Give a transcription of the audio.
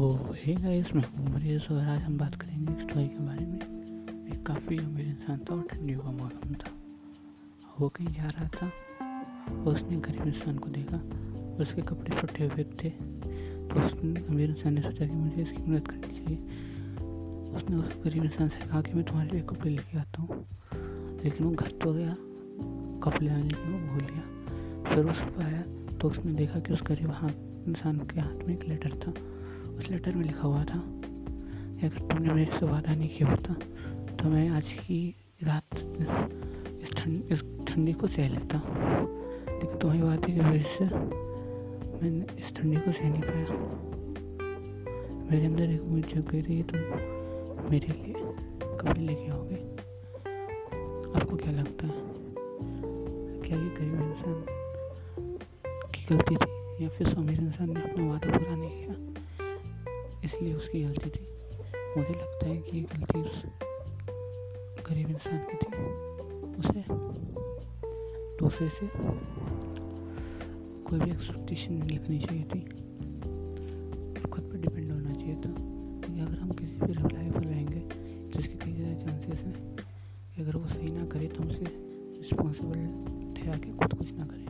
Hey guys मैं मरीज़ और आज हम बात करेंगे एक स्टोरी के बारे में। एक काफ़ी अमीर इंसान था और ठंडियों का मौसम था। वो कहीं जा रहा था और उसने गरीब इंसान को देखा, उसके कपड़े फटे हुए थे। तो उसने, अमीर इंसान ने सोचा कि मुझे इसकी मदद करनी चाहिए। उसने उस गरीब इंसान से कहा कि मैं तुम्हारे लिए कपड़े लेके आता हूँ। लेकिन वो घर तो गया, कपड़े लाने के वो भूल गया। फिर उस पर आया तो उसने देखा कि उस गरीब हाथ, इंसान के हाथ में एक लेटर था। उस लेटर में लिखा हुआ था। अगर तुमने मेरे से वादा नहीं किया होता तो मैं आज की रात इस ठंड, इस ठंडी को सह लेता। लेकिन तुम्हारी वादे की वजह से मैंने इस ठंडी को सह नहीं पाया। मेरे अंदर एक उम्मीद जग गई थी तुम मेरे लिए कपड़े लेके आओगे। आपको क्या लगता है? क्या ये गरीब इंसान की गलती थी? या फिर अमीर इंसान ने अपना वादा पूरा नहीं किया? इसलिए उसकी गलती थी। मुझे लगता है कि ये गलती उस गरीब इंसान की थी। उसे दूसरे से कोई भी एक्सपेक्टेशन नहीं लिखनी चाहिए थी। खुद पर डिपेंड होना चाहिए था। क्योंकि अगर हम किसी पर रिलायबल रहेंगे तो कई ज़्यादा चांसेस हैं, अगर वो सही ना करे तो हमसे रिस्पॉन्सिबल ठहरा के खुद कुछ ना करें।